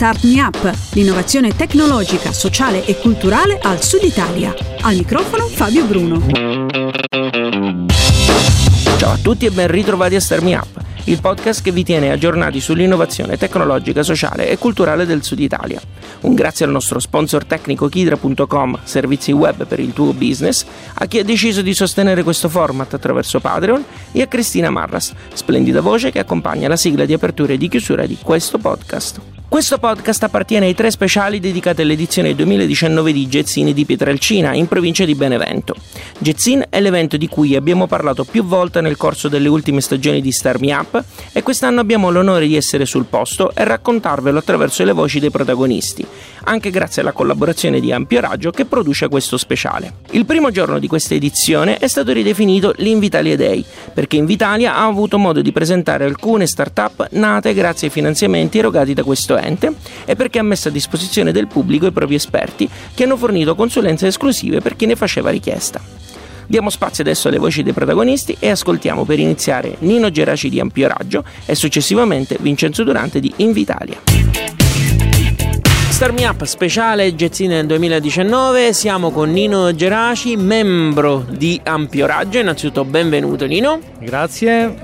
Start Me Up, l'innovazione tecnologica, sociale e culturale al Sud Italia. Al microfono Fabio Bruno. Ciao a tutti e ben ritrovati a Start Me Up il podcast che vi tiene aggiornati sull'innovazione tecnologica, sociale e culturale del Sud Italia. Un grazie al nostro sponsor tecnico Kidra.com, servizi web per il tuo business, a chi ha deciso di sostenere questo format attraverso Patreon e a Cristina Marras, splendida voce che accompagna la sigla di apertura e di chiusura di questo podcast. Questo podcast appartiene ai tre speciali dedicati all'edizione 2019 di Gezzini di Pietrelcina, in provincia di Benevento. Gezzin è l'evento di cui abbiamo parlato più volte nel corso delle ultime stagioni di Star Me Up e quest'anno abbiamo l'onore di essere sul posto e raccontarvelo attraverso le voci dei protagonisti, anche grazie alla collaborazione di Ampio Raggio che produce questo speciale. Il primo giorno di questa edizione è stato ridefinito l'Invitalia Day, perché Invitalia ha avuto modo di presentare alcune start-up nate grazie ai finanziamenti erogati da questo ente e perché ha messo a disposizione del pubblico i propri esperti che hanno fornito consulenze esclusive per chi ne faceva richiesta. Diamo spazio adesso alle voci dei protagonisti e ascoltiamo per iniziare Nino Geraci di Ampio Raggio e successivamente Vincenzo Durante di Invitalia. Star Me Up speciale Gezzine nel 2019. Siamo con Nino Geraci, membro di Ampio Raggio. Innanzitutto benvenuto Nino. Grazie.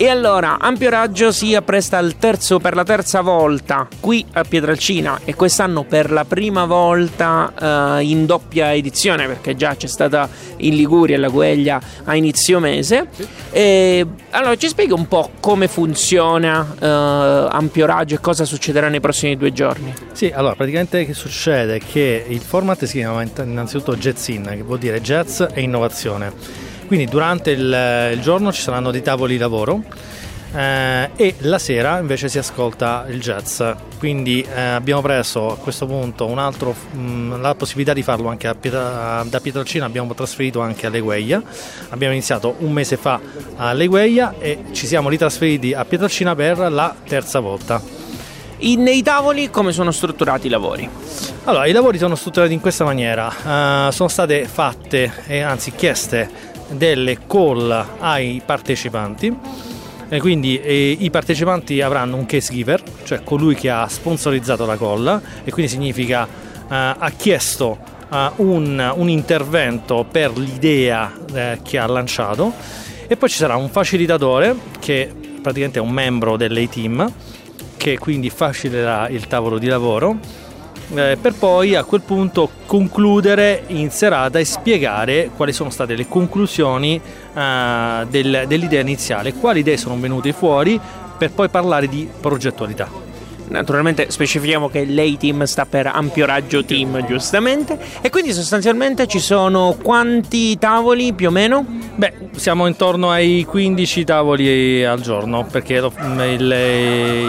E allora, Ampio Raggio si appresta terzo, per la terza volta qui a Pietralcina e quest'anno per la prima volta uh, in doppia edizione perché già c'è stata in Liguria la Gueglia a inizio mese. Sì. E, allora, ci spieghi un po' come funziona uh, Ampio Raggio e cosa succederà nei prossimi due giorni? Sì, allora praticamente che succede? Che il format si chiama innanzitutto Jazzin, che vuol dire jazz e innovazione quindi durante il, il giorno ci saranno dei tavoli lavoro eh, e la sera invece si ascolta il jazz. Quindi eh, abbiamo preso a questo punto un altro, mh, mm, la possibilità di farlo anche Pietra, da Pietralcina, abbiamo trasferito anche a Legueia. Abbiamo iniziato un mese fa a Legueia e ci siamo ritrasferiti a Pietralcina per la terza volta. In, nei tavoli come sono strutturati i lavori? Allora, i lavori sono strutturati in questa maniera. Uh, sono state fatte, eh, anzi chieste, delle call ai partecipanti. E quindi eh, i partecipanti avranno un case giver, cioè colui che ha sponsorizzato la call, e quindi significa eh, ha chiesto eh, un, un, intervento per l'idea eh, che ha lanciato. E poi ci sarà un facilitatore che praticamente è un membro dell'A-Team che quindi faciliterà il tavolo di lavoro eh, per poi a quel punto concludere in serata e spiegare quali sono state le conclusioni eh, del, dell'idea iniziale, quali idee sono venute fuori per poi parlare di progettualità. Naturalmente specifichiamo che l'A-Team sta per ampio raggio team, giustamente. E quindi sostanzialmente ci sono quanti tavoli più o meno? Beh, siamo intorno ai 15 tavoli al giorno, perché il,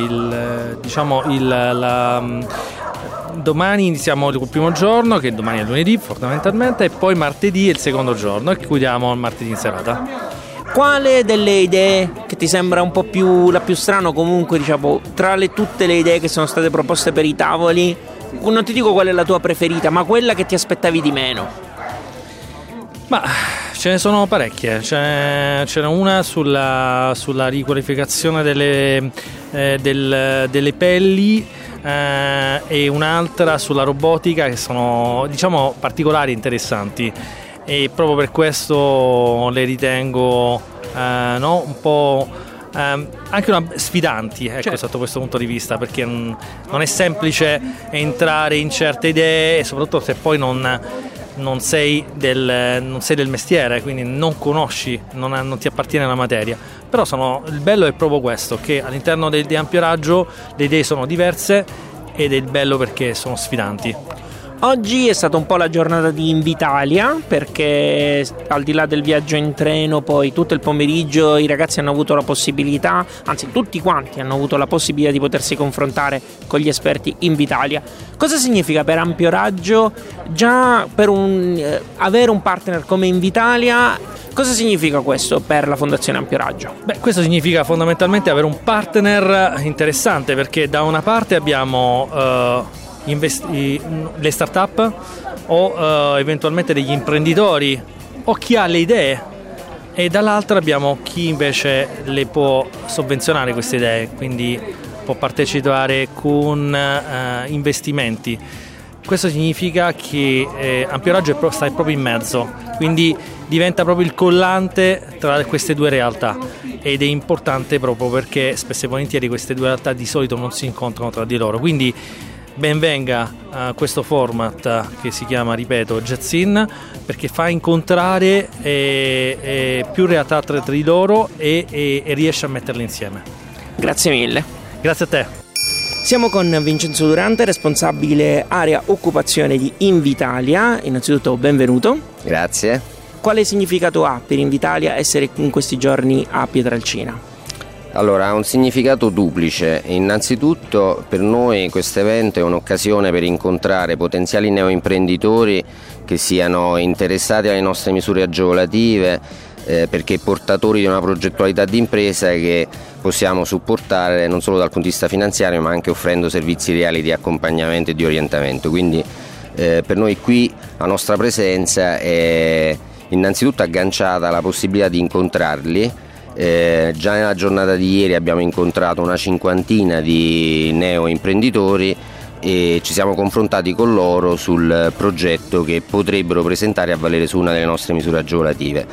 il, diciamo il, la, domani iniziamo il primo giorno, che domani è lunedì fondamentalmente, e poi martedì è il secondo giorno e chiudiamo martedì in serata. Quale delle idee che ti sembra un po' più la più strana, comunque diciamo, tra le, tutte le idee che sono state proposte per i tavoli, non ti dico qual è la tua preferita, ma quella che ti aspettavi di meno? Ma ce ne sono parecchie, ce n'è una sulla, sulla riqualificazione delle, eh, del, delle pelli eh, e un'altra sulla robotica che sono diciamo particolari e interessanti e proprio per questo le ritengo eh, no, un po' eh, anche una, sfidanti ecco, certo. sotto questo punto di vista perché non è semplice entrare in certe idee e soprattutto se poi non non sei, del, non sei, del, mestiere, quindi non conosci, non, non, ti appartiene la materia. Però sono, il bello è proprio questo, che all'interno del, di ampio raggio le idee sono diverse ed è il bello perché sono sfidanti. Oggi è stata un po' la giornata di Invitalia perché al di là del viaggio in treno poi tutto il pomeriggio i ragazzi hanno avuto la possibilità, anzi tutti quanti hanno avuto la possibilità di potersi confrontare con gli esperti Invitalia. Cosa significa per ampio raggio già per un, eh, avere un partner come Invitalia? Cosa significa questo per la Fondazione Ampio Raggio? Beh, questo significa fondamentalmente avere un partner interessante perché da una parte abbiamo... Uh investi- le start-up o uh, eventualmente degli imprenditori o chi ha le idee e dall'altra abbiamo chi invece le può sovvenzionare queste idee, quindi può partecipare con eh, investimenti. Questo significa che eh, Ampio Raggio sta proprio in mezzo, quindi diventa proprio il collante tra queste due realtà ed è importante proprio perché spesso e volentieri queste due realtà di solito non si incontrano tra di loro. Quindi benvenga a questo format che si chiama, ripeto, Jazzin, perché fa incontrare eh, eh, più realtà tra di loro e, e, e riesce a metterle insieme. Grazie mille. Grazie a te. Siamo con Vincenzo Durante, responsabile area occupazione di Invitalia. Innanzitutto benvenuto. Grazie. Quale significato ha per Invitalia essere in questi giorni a Pietralcina? Allora, ha un significato duplice. Innanzitutto per noi questo evento è un'occasione per incontrare potenziali neoimprenditori che siano interessati alle nostre misure agevolative, eh, perché portatori di una progettualità di impresa che possiamo supportare non solo dal punto di vista finanziario ma anche offrendo servizi reali di accompagnamento e di orientamento. Quindi eh, per noi qui la nostra presenza è innanzitutto agganciata alla possibilità di incontrarli eh, già nella giornata di ieri abbiamo incontrato una cinquantina di neo imprenditori e ci siamo confrontati con loro sul progetto che potrebbero presentare a valere su una delle nostre misure agevolative.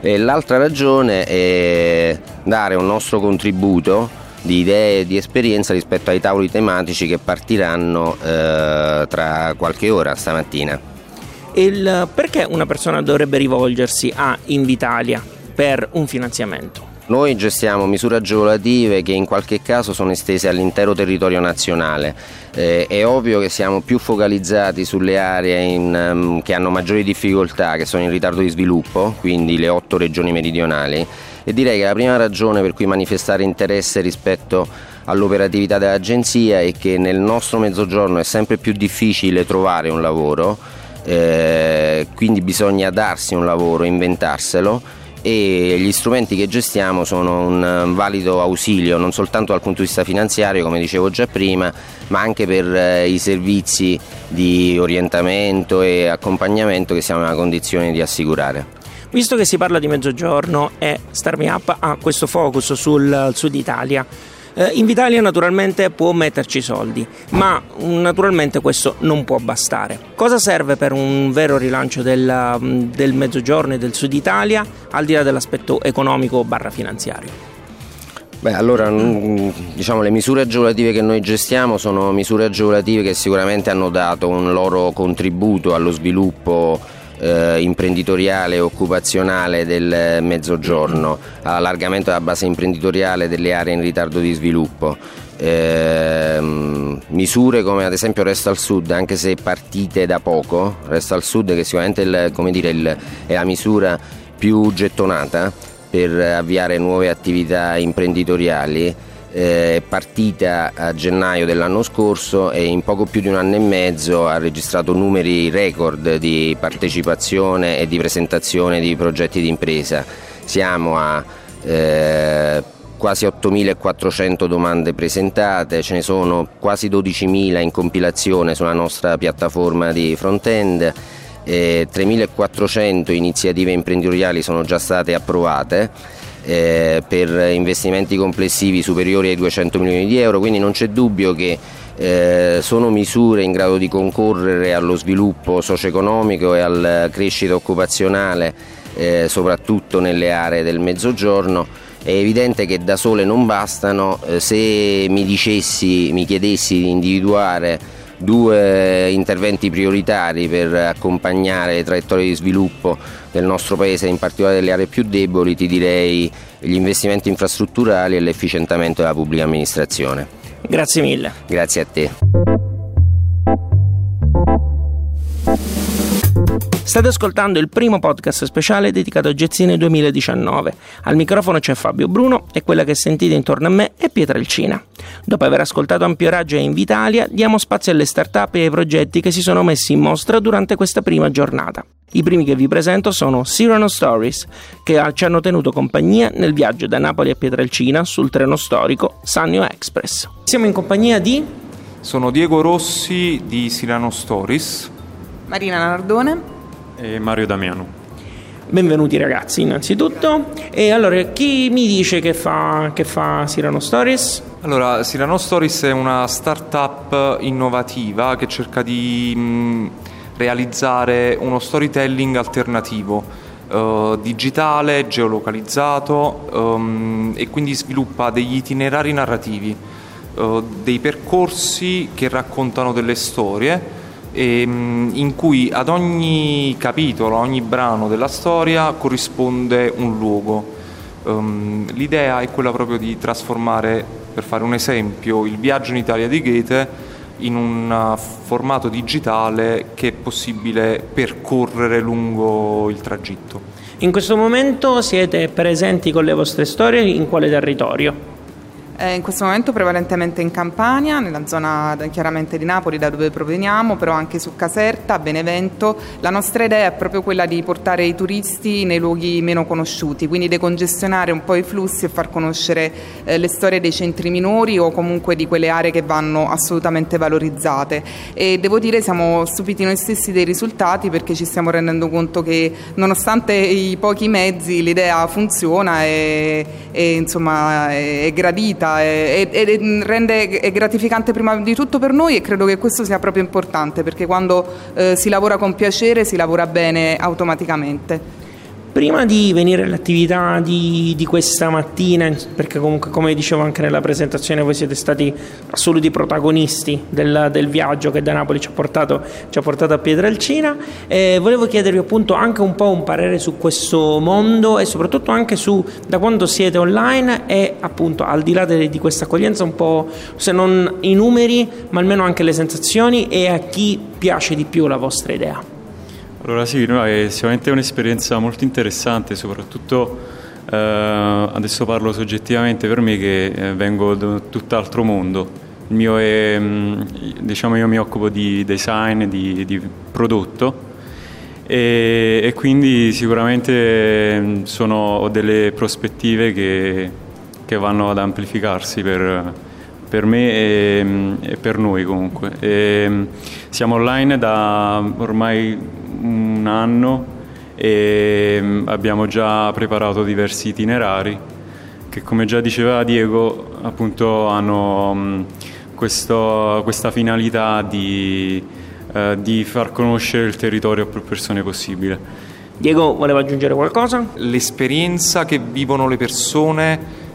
E l'altra ragione è dare un nostro contributo di idee e di esperienza rispetto ai tavoli tematici che partiranno eh, tra qualche ora stamattina. Il, perché una persona dovrebbe rivolgersi a Invitalia per un finanziamento? Noi gestiamo misure agevolative che in qualche caso sono estese all'intero territorio nazionale. Eh, è ovvio che siamo più focalizzati sulle aree in, um, che hanno maggiori difficoltà, che sono in ritardo di sviluppo, quindi le otto regioni meridionali. E direi che la prima ragione per cui manifestare interesse rispetto all'operatività dell'agenzia è che nel nostro mezzogiorno è sempre più difficile trovare un lavoro, eh, quindi bisogna darsi un lavoro, inventarselo e gli strumenti che gestiamo sono un valido ausilio non soltanto dal punto di vista finanziario come dicevo già prima ma anche per eh, i servizi di orientamento e accompagnamento che siamo nella condizione di assicurare. Visto che si parla di mezzogiorno e Star Me Up ha questo focus sul sud Italia, eh, Invitalia naturalmente può metterci soldi, ma mm, naturalmente questo non può bastare. Cosa serve per un vero rilancio del, mm, del mezzogiorno e del sud Italia, al di là dell'aspetto economico barra finanziario? Beh, allora, mm, diciamo, le misure agevolative che noi gestiamo sono misure agevolative che sicuramente hanno dato un loro contributo allo sviluppo eh, imprenditoriale e occupazionale del mezzogiorno, all'allargamento della base imprenditoriale delle aree in ritardo di sviluppo. Eh, misure come ad esempio Resto al Sud, anche se partite da poco, Resto al Sud che sicuramente il, dire, il, è la misura più gettonata per avviare nuove attività imprenditoriali, eh, partita a gennaio dell'anno scorso e in poco più di un anno e mezzo ha registrato numeri record di partecipazione e di presentazione di progetti di impresa. Siamo a eh, quasi 8.400 domande presentate, ce ne sono quasi 12.000 in compilazione sulla nostra piattaforma di front-end. 3.400 iniziative imprenditoriali sono già state approvate eh, per investimenti complessivi superiori ai 200 milioni di euro, quindi non c'è dubbio che eh, sono misure in grado di concorrere allo sviluppo socio-economico e alla crescita occupazionale, eh, soprattutto nelle aree del mezzogiorno. È evidente che da sole non bastano, eh, se mi dicessi, mi chiedessi di individuare due interventi prioritari per accompagnare le traiettorie di sviluppo del nostro Paese, in particolare delle aree più deboli, ti direi gli investimenti infrastrutturali e l'efficientamento della pubblica amministrazione. Grazie mille. Grazie a te. State ascoltando il primo podcast speciale dedicato a Gezzine 2019. Al microfono c'è Fabio Bruno e quella che sentite intorno a me è Pietrelcina. Dopo aver ascoltato Ampio Raggio e Invitalia, diamo spazio alle start-up e ai progetti che si sono messi in mostra durante questa prima giornata. I primi che vi presento sono Cyrano Stories, che ci hanno tenuto compagnia nel viaggio da Napoli a Pietrelcina sul treno storico Sannio Express. Siamo in compagnia di... Sono Diego Rossi di Cyrano Stories. Marina Nardone e Mario Damiano. Benvenuti ragazzi innanzitutto. E allora chi mi dice che fa, che fa Cyrano Stories? Allora, Cyrano Stories è una startup innovativa che cerca di mh, realizzare uno storytelling alternativo, eh, digitale, geolocalizzato um, e quindi sviluppa degli itinerari narrativi, eh, dei percorsi che raccontano delle storie e, mh, in cui ad ogni capitolo, a ogni brano della storia corrisponde un luogo. Um, l'idea è quella proprio di trasformare, per fare un esempio, il viaggio in Italia di Goethe in un uh, formato digitale che è possibile percorrere lungo il tragitto. In questo momento siete presenti con le vostre storie in quale territorio? Eh, in questo momento prevalentemente in Campania, nella zona chiaramente di Napoli da dove proveniamo, però anche su Caserta, Benevento. La nostra idea è proprio quella di portare i turisti nei luoghi meno conosciuti, quindi decongestionare un po' i flussi e far conoscere eh, le storie dei centri minori o comunque di quelle aree che vanno assolutamente valorizzate. E devo dire siamo stupiti noi stessi dei risultati perché ci stiamo rendendo conto che nonostante i pochi mezzi l'idea funziona e, e insomma è gradita vita e, e, rende, è gratificante prima di tutto per noi e credo che questo sia proprio importante perché quando eh, si lavora con piacere si lavora bene automaticamente. Prima di venire all'attività di, di, questa mattina, perché comunque come dicevo anche nella presentazione voi siete stati assoluti protagonisti del, del viaggio che da Napoli ci ha portato, ci ha portato a Pietrelcina, eh, volevo chiedervi appunto anche un po' un parere su questo mondo e soprattutto anche su da quando siete online e appunto al di là de, di questa accoglienza un po' se non i numeri ma almeno anche le sensazioni e a chi piace di più la vostra idea. Allora sì, no, è sicuramente un'esperienza molto interessante, soprattutto eh, adesso parlo soggettivamente per me che eh, vengo da tutt'altro mondo. Il mio è, mm, diciamo io mi occupo di design, di, di prodotto e, e, quindi sicuramente mm, sono, ho delle prospettive che, che vanno ad amplificarsi per, per me e, mm, e, per noi comunque. E siamo online da ormai un anno e mm, abbiamo già preparato diversi itinerari che come già diceva Diego appunto hanno mm, questo, questa finalità di, eh, di far conoscere il territorio a più persone possibile. Diego voleva aggiungere qualcosa? L'esperienza che vivono le persone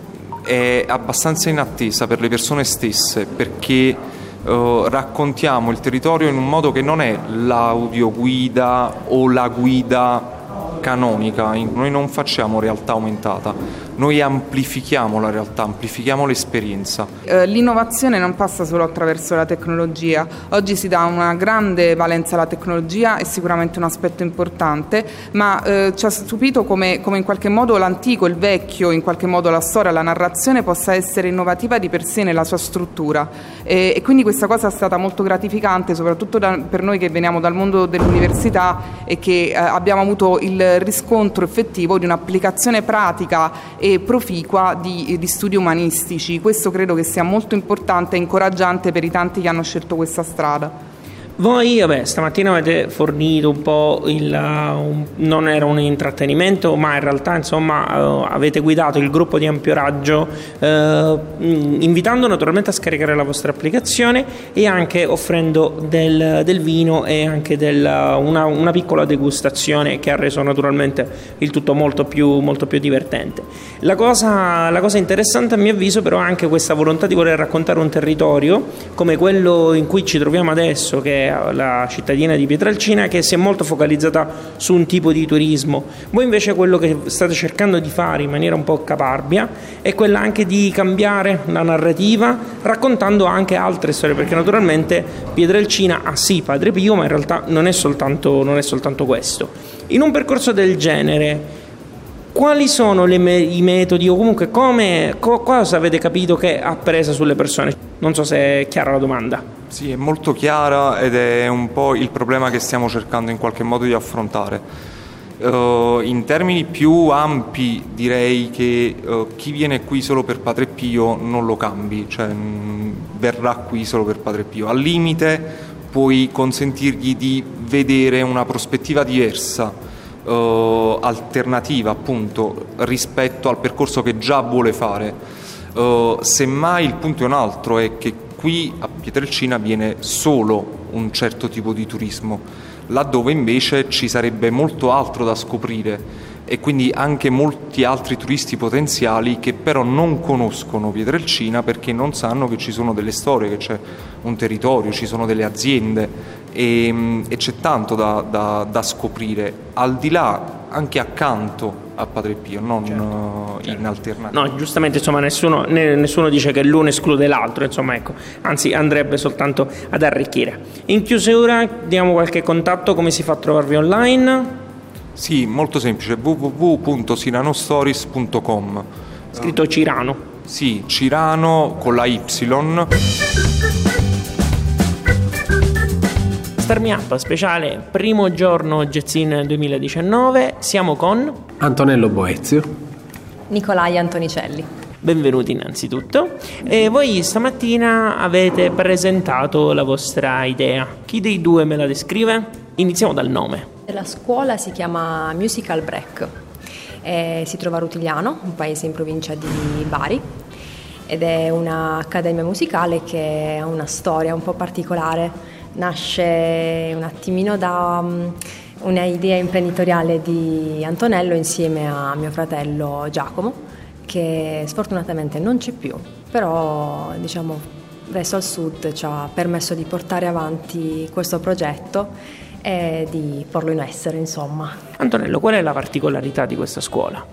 è abbastanza inattesa per le persone stesse perché Uh, raccontiamo il territorio in un modo che non è l'audioguida o la guida canonica, noi non facciamo realtà aumentata, noi amplifichiamo la realtà, amplifichiamo l'esperienza. Eh, l'innovazione non passa solo attraverso la tecnologia, oggi si dà una grande valenza alla tecnologia, è sicuramente un aspetto importante, ma eh, ci ha stupito come, come, in qualche modo l'antico, il vecchio, in qualche modo la storia, la narrazione possa essere innovativa di per sé nella sua struttura e, e quindi questa cosa è stata molto gratificante, soprattutto da, per noi che veniamo dal mondo dell'università e che eh, abbiamo avuto il riscontro effettivo di un'applicazione pratica e proficua di, di studi umanistici. Questo credo che sia molto importante e incoraggiante per i tanti che hanno scelto questa strada. Voi, vabbè, stamattina avete fornito un po' il. Un, non era un intrattenimento, ma in realtà, insomma, uh, avete guidato il gruppo di ampio raggio, uh, invitando naturalmente a scaricare la vostra applicazione e anche offrendo del, del vino e anche del, una, una, piccola degustazione che ha reso naturalmente il tutto molto più, molto più divertente. La cosa, la cosa interessante, a mio avviso, però, è anche questa volontà di voler raccontare un territorio come quello in cui ci troviamo adesso, che la cittadina di Pietralcina, che si è molto focalizzata su un tipo di turismo. Voi invece quello che state cercando di fare in maniera un po' caparbia è quella anche di cambiare la narrativa, raccontando anche altre storie, perché naturalmente Pietralcina ha sì Padre Pio, ma in realtà non è soltanto, non è soltanto questo. In un percorso del genere, quali sono me- i metodi o comunque come, co- cosa avete capito che ha preso sulle persone? Non so se è chiara la domanda. Sì, è molto chiara ed è un po' il problema che stiamo cercando in qualche modo di affrontare. Uh, in termini più ampi direi che uh, chi viene qui solo per Padre Pio non lo cambi, cioè mh, mm, verrà qui solo per Padre Pio. Al limite puoi consentirgli di vedere una prospettiva diversa, uh, alternativa appunto rispetto al percorso che già vuole fare Uh, semmai il punto è un altro, è che qui a Pietrelcina viene solo un certo tipo di turismo, laddove invece ci sarebbe molto altro da scoprire e quindi anche molti altri turisti potenziali che però non conoscono Pietrelcina perché non sanno che ci sono delle storie, che c'è un territorio, ci sono delle aziende e, e c'è tanto da, da, da, scoprire, al di là, anche accanto a Padre Pio, non certo, certo. in alternativa. No, giustamente insomma nessuno, nessuno, dice che l'uno esclude l'altro, insomma ecco, anzi andrebbe soltanto ad arricchire. In chiusura diamo qualche contatto, come si fa a trovarvi online? Sì, molto semplice, www.ciranostories.com. Scritto Cirano. Sì, Cirano con la Y. Starmi Up speciale primo giorno Gezzin 2019. Siamo con Antonello Boezio, Nicolai Antonicelli. Benvenuti innanzitutto. E voi stamattina avete presentato la vostra idea. Chi dei due me la descrive? Iniziamo dal nome. La scuola si chiama Musical Break, e si trova a Rutigliano, un paese in provincia di Bari, ed è un'accademia musicale che ha una storia un po' particolare. Nasce un attimino da um, un'idea imprenditoriale di Antonello insieme a mio fratello Giacomo, che sfortunatamente non c'è più, però diciamo Resto al Sud ci ha permesso di portare avanti questo progetto e di porlo in essere, insomma. Antonello, qual è la particolarità di questa scuola?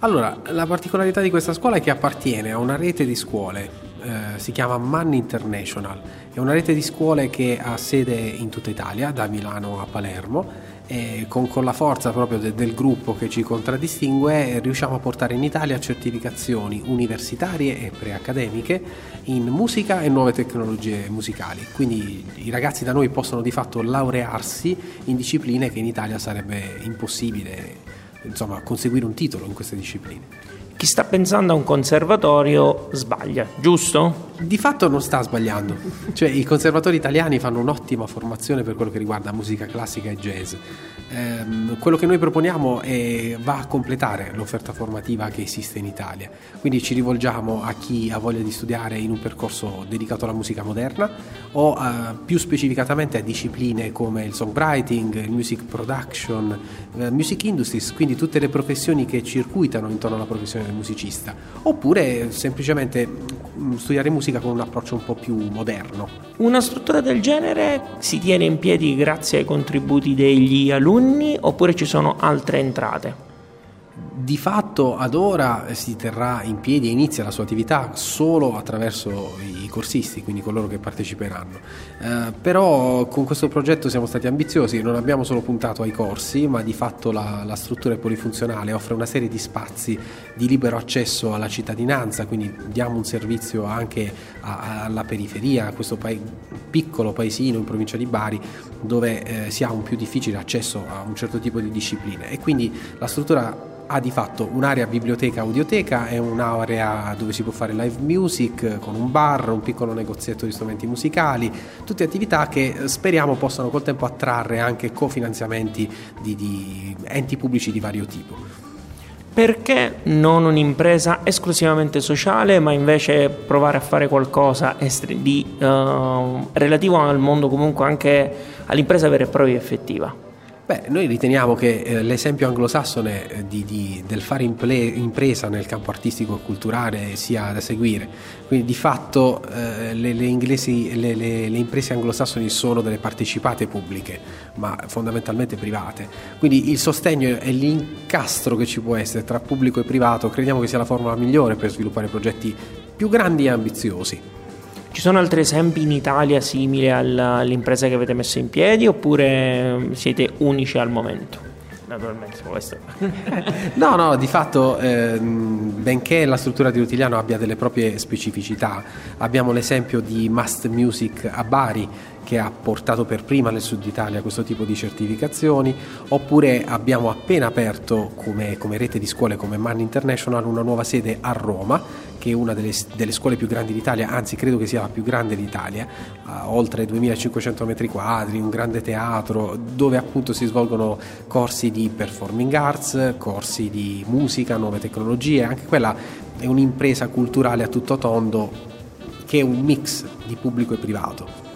Allora, la particolarità di questa scuola è che appartiene a una rete di scuole, eh, si chiama Man International, è una rete di scuole che ha sede in tutta Italia, da Milano a Palermo e con, con la forza proprio de, del gruppo che ci contraddistingue riusciamo a portare in Italia certificazioni universitarie e preaccademiche in musica e nuove tecnologie musicali. Quindi i ragazzi da noi possono di fatto laurearsi in discipline che in Italia sarebbe impossibile insomma, conseguire un titolo in queste discipline chi sta pensando a un conservatorio sbaglia, giusto? Di fatto non sta sbagliando, cioè i conservatori italiani fanno un'ottima formazione per quello che riguarda musica classica e jazz. Ehm, quello che noi proponiamo è, va a completare l'offerta formativa che esiste in Italia, quindi ci rivolgiamo a chi ha voglia di studiare in un percorso dedicato alla musica moderna o a, più specificatamente a discipline come il songwriting, il music production, eh, music industries, quindi tutte le professioni che circuitano intorno alla professione musicista, oppure semplicemente mm, studiare musica con un approccio un po' più moderno. Una struttura del genere si tiene in piedi grazie ai contributi degli alunni oppure ci sono altre entrate? Di fatto ad ora si terrà in piedi e inizia la sua attività solo attraverso i corsisti, quindi coloro che parteciperanno. Eh, però con questo progetto siamo stati ambiziosi, non abbiamo solo puntato ai corsi, ma di fatto la, la struttura è polifunzionale, offre una serie di spazi di libero accesso alla cittadinanza, quindi diamo un servizio anche a, alla periferia, a questo pa- piccolo paesino in provincia di Bari dove eh, si ha un più difficile accesso a un certo tipo di discipline e quindi la struttura ha di fatto un'area biblioteca audioteca e un'area dove si può fare live music con un bar, un piccolo negozietto di strumenti musicali, tutte attività che speriamo possano col tempo attrarre anche cofinanziamenti di, di enti pubblici di vario tipo. Perché non un'impresa esclusivamente sociale, ma invece provare a fare qualcosa di, uh, relativo al mondo comunque anche all'impresa vera e propria effettiva? Beh, noi riteniamo che eh, l'esempio anglosassone eh, di, di, del fare imple, impresa nel campo artistico e culturale sia da seguire. Quindi di fatto eh, le, le, inglesi, le, le, imprese anglosassoni sono delle partecipate pubbliche, ma fondamentalmente private. Quindi il sostegno e l'incastro che ci può essere tra pubblico e privato crediamo che sia la formula migliore per sviluppare progetti più grandi e ambiziosi. Ci sono altri esempi in Italia simili all'impresa che avete messo in piedi oppure siete unici al momento? Naturalmente questo. no, no, di fatto, eh, benché la struttura di Rutigliano abbia delle proprie specificità, abbiamo l'esempio di Must Music a Bari che ha portato per prima nel sud Italia questo tipo di certificazioni, oppure abbiamo appena aperto come, come rete di scuole come Man International una nuova sede a Roma, che è una delle, delle, scuole più grandi d'Italia, anzi credo che sia la più grande d'Italia, oltre 2500 metri quadri, un grande teatro, dove appunto si svolgono corsi di performing arts, corsi di musica, nuove tecnologie, anche quella è un'impresa culturale a tutto tondo che è un mix di pubblico e privato.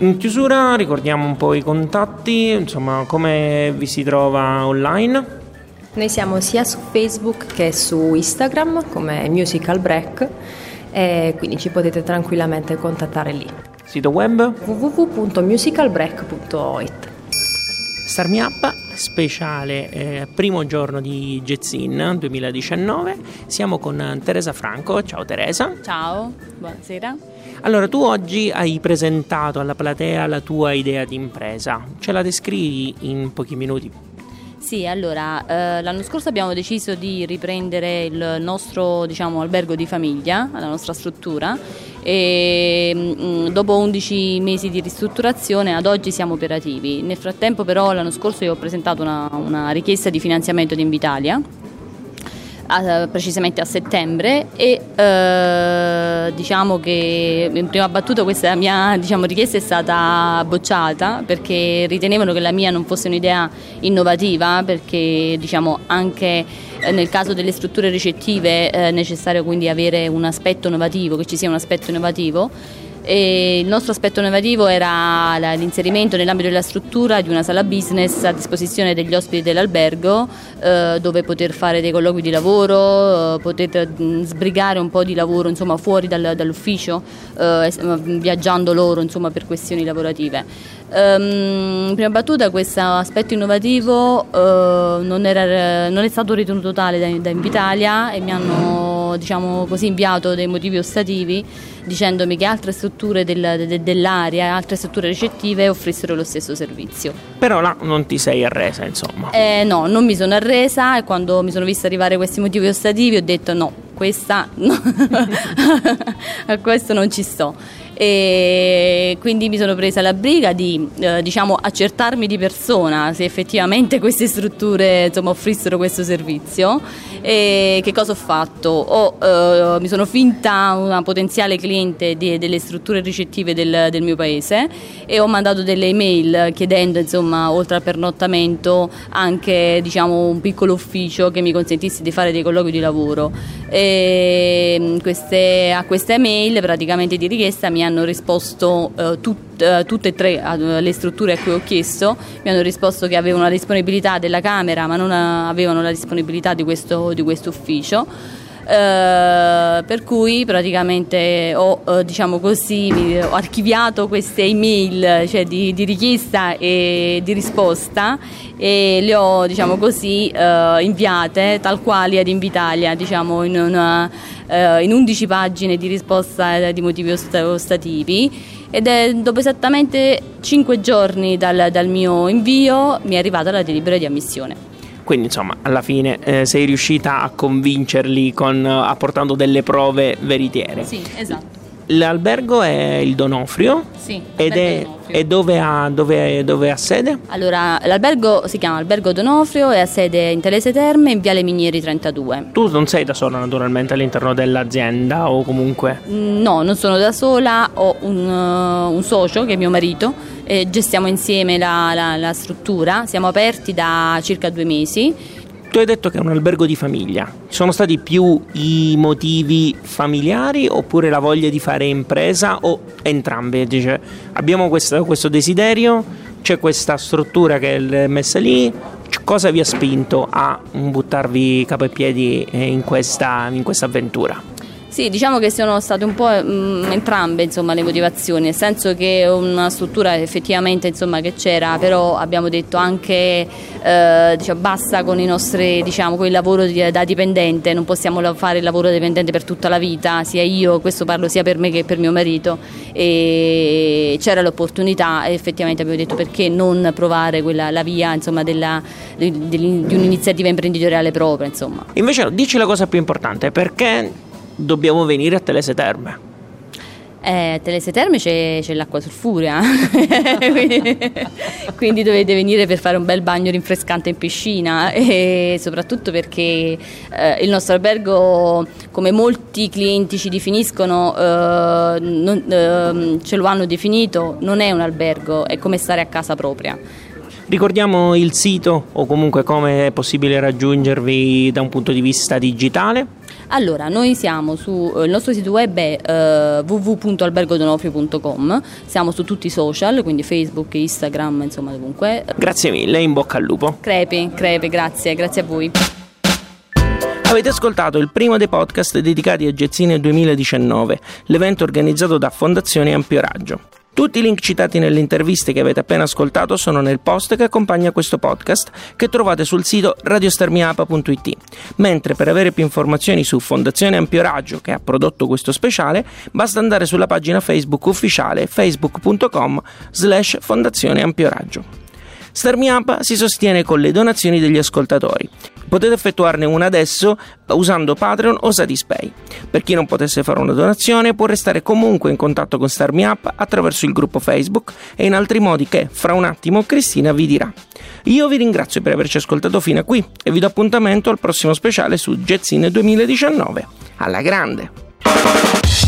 In chiusura ricordiamo un po' i contatti, insomma come vi si trova online? Noi siamo sia su Facebook che su Instagram come Musical Break e quindi ci potete tranquillamente contattare lì. Sito web? www.musicalbreak.it Start Me Up, speciale eh, primo giorno di Jazzin 2019. Siamo con Teresa Franco. Ciao Teresa. Ciao, buonasera. Allora, tu oggi hai presentato alla platea la tua idea di impresa. Ce la descrivi in pochi minuti? Sì, allora eh, l'anno scorso abbiamo deciso di riprendere il nostro diciamo, albergo di famiglia, la nostra struttura e mm, dopo 11 mesi di ristrutturazione ad oggi siamo operativi. Nel frattempo però l'anno scorso io ho presentato una, una richiesta di finanziamento di Invitalia a, precisamente a settembre e eh, diciamo che in prima battuta questa mia diciamo, richiesta è stata bocciata perché ritenevano che la mia non fosse un'idea innovativa perché diciamo anche eh, nel caso delle strutture ricettive è necessario quindi avere un aspetto innovativo, che ci sia un aspetto innovativo e il nostro aspetto innovativo era l'inserimento nell'ambito della struttura di una sala business a disposizione degli ospiti dell'albergo eh, dove poter fare dei colloqui di lavoro, eh, poter mh, sbrigare un po' di lavoro insomma, fuori dal, dall'ufficio eh, viaggiando loro insomma, per questioni lavorative. Um, in prima battuta questo aspetto innovativo uh, non, era, non, è stato ritenuto tale da, da Invitalia e mi hanno diciamo così, inviato dei motivi ostativi dicendomi che altre strutture del, de, dell'area, altre strutture ricettive offrissero lo stesso servizio. Però là non ti sei arresa, insomma. Eh, no, non mi sono arresa e quando mi sono vista arrivare questi motivi ostativi ho detto no, questa no. a questo non ci sto e quindi mi sono presa la briga di eh, diciamo, accertarmi di persona se effettivamente queste strutture insomma, offrissero questo servizio e che cosa ho fatto? Ho, eh, mi sono finta una potenziale cliente di, delle strutture ricettive del, del, mio paese e ho mandato delle email chiedendo insomma, oltre al pernottamento anche diciamo, un piccolo ufficio che mi consentisse di fare dei colloqui di lavoro e mm, queste, a queste email praticamente di richiesta mi hanno risposto eh, tut, eh, tutte e tre eh, le strutture a cui ho chiesto, mi hanno risposto che avevano la disponibilità della Camera ma non avevano la disponibilità di questo, di questo ufficio. Uh, per cui praticamente ho, uh, diciamo così, ho archiviato queste email cioè di, di, richiesta e di risposta e le ho diciamo così, uh, inviate tal quali ad Invitalia diciamo, in, una, in 11 pagine di risposta di motivi ostativi ed è dopo esattamente 5 giorni dal, dal mio invio mi è arrivata la delibera di ammissione. Quindi insomma alla fine eh, sei riuscita a convincerli con, apportando delle prove veritiere. Sì, esatto. L'albergo è il Donofrio sì, ed è, e dove ha, dove, dove ha, sede? Allora, l'albergo si chiama Albergo Donofrio e ha sede in Telese Terme in Viale Minieri 32. Tu non sei da sola naturalmente all'interno dell'azienda o comunque? No, non sono da sola, ho un, uh, un socio che è mio marito eh, gestiamo insieme la, la, la struttura, siamo aperti da circa due mesi tu hai detto che è un albergo di famiglia. Sono stati più i motivi familiari oppure la voglia di fare impresa o entrambe? Dice, abbiamo questo, questo desiderio, c'è questa struttura che è messa lì, cosa vi ha spinto a buttarvi capo e piedi in questa, in questa avventura? Sì, diciamo che sono state un po' mh, mm, entrambe insomma, le motivazioni, nel senso che una struttura effettivamente insomma, che c'era, però abbiamo detto anche eh, diciamo, basta con, nostri, diciamo, con il lavoro da dipendente, non possiamo fare il lavoro dipendente per tutta la vita, sia io, questo parlo sia per me che per mio marito, e c'era l'opportunità e effettivamente abbiamo detto perché non provare quella, la via insomma, della, di, di, un'iniziativa imprenditoriale propria. Invece dici la cosa più importante, perché dobbiamo venire a Telese Terme. Eh, Telese Terme c'è, c'è l'acqua sulfurea, quindi, dovete venire per fare un bel bagno rinfrescante in piscina e soprattutto perché eh, il nostro albergo, come molti clienti ci definiscono, eh, non, eh, ce lo hanno definito, non è un albergo, è come stare a casa propria. Ricordiamo il sito o comunque come è possibile raggiungervi da un punto di vista digitale? Allora, noi siamo su, eh, il nostro sito web è eh, www.albergodonofrio.com, siamo su tutti i social, quindi Facebook, Instagram, insomma dovunque. Grazie mille, in bocca al lupo. Crepi, crepi, grazie, grazie a voi. Avete ascoltato il primo dei podcast dedicati a Gezzine 2019, l'evento organizzato da Fondazione Ampio Raggio. Tutti i link citati nelle interviste che avete appena ascoltato sono nel post che accompagna questo podcast che trovate sul sito radiostarmiapa.it. Mentre per avere più informazioni su Fondazione Ampio Raggio che ha prodotto questo speciale basta andare sulla pagina Facebook ufficiale facebook.com slash Fondazione Ampio Raggio. Starmi Up si sostiene con le donazioni degli ascoltatori. Potete effettuarne una adesso usando Patreon o Satispay. Per chi non potesse fare una donazione può restare comunque in contatto con Starmi Up attraverso il gruppo Facebook e in altri modi che fra un attimo Cristina vi dirà. Io vi ringrazio per averci ascoltato fino a qui e vi do appuntamento al prossimo speciale su Jetzine 2019. Alla grande!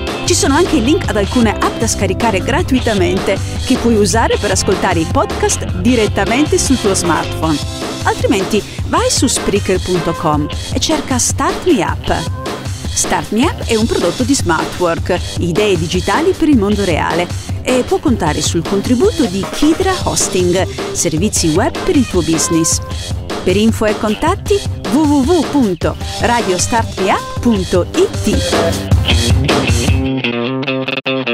Ci sono anche i link ad alcune app da scaricare gratuitamente che puoi usare per ascoltare i podcast direttamente sul tuo smartphone. Altrimenti vai su Spreaker.com e cerca Start Me Up. Start Me Up è un prodotto di Smartwork, idee digitali per il mondo reale e può contare sul contributo di Kidra Hosting, servizi web per il tuo business. Per info e contatti www.radiostartmeup.it